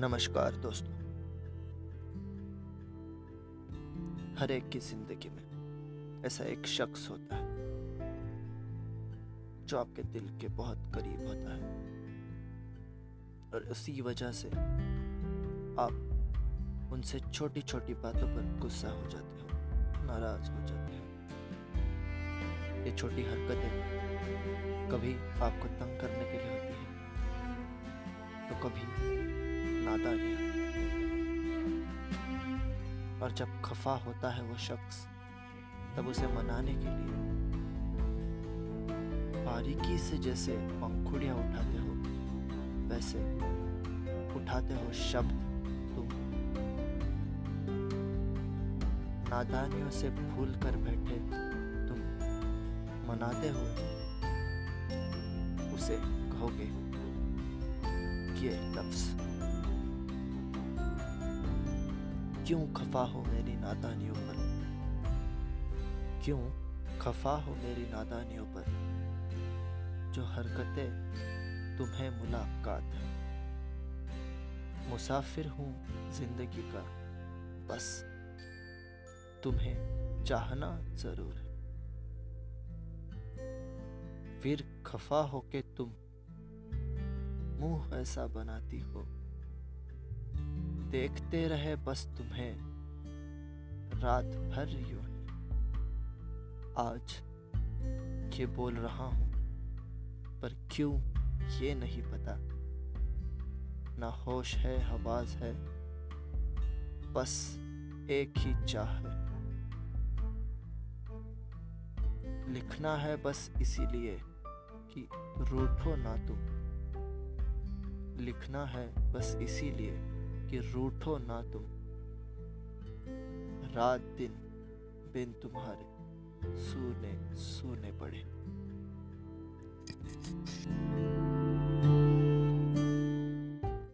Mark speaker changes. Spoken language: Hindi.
Speaker 1: नमस्कार दोस्तों। हर एक की ज़िंदगी में ऐसा एक शख्स होता है, जो आपके दिल के बहुत करीब होता है। और उसी वजह से आप उनसे छोटी छोटी बातों पर गुस्सा हो जाते हो, नाराज़ हो जाते हो। ये छोटी हरकतें कभी आपको तंग करने के लिए होती है तो कभी नादानियाँ और जब खफा होता है वो शख्स, तब उसे मनाने के लिए बारीकी से जैसे पंखुड़ियाँ उठाते हो, वैसे उठाते हो शब्द तुम। नादानियों से भूल कर बैठे तुम मनाते हो, उसे कहोगे, ये लफ्ज़ क्यों खफा हो मेरी नादानियों पर? क्यों खफा हो मेरी नादानियों पर? जो हरकतें तुम्हें मुलाकात है। मुसाफिर हूँ ज़िंदगी का, बस। तुम्हें चाहना ज़रूर है। फिर खफा हो के तुम मुँह ऐसा बनाती हो। देखते रहे बस तुम्हें। रात भर यूँ आज ये बोल रहा हूँ, पर क्यों ये नहीं पता? ना होश है हवाज है, बस एक ही चाह है। लिखना है बस इसीलिए कि रूठो ना तुम। लिखना है बस इसीलिए कि रूठो ना तुम। रात दिन बिन तुम्हारे सूने सूने पड़े।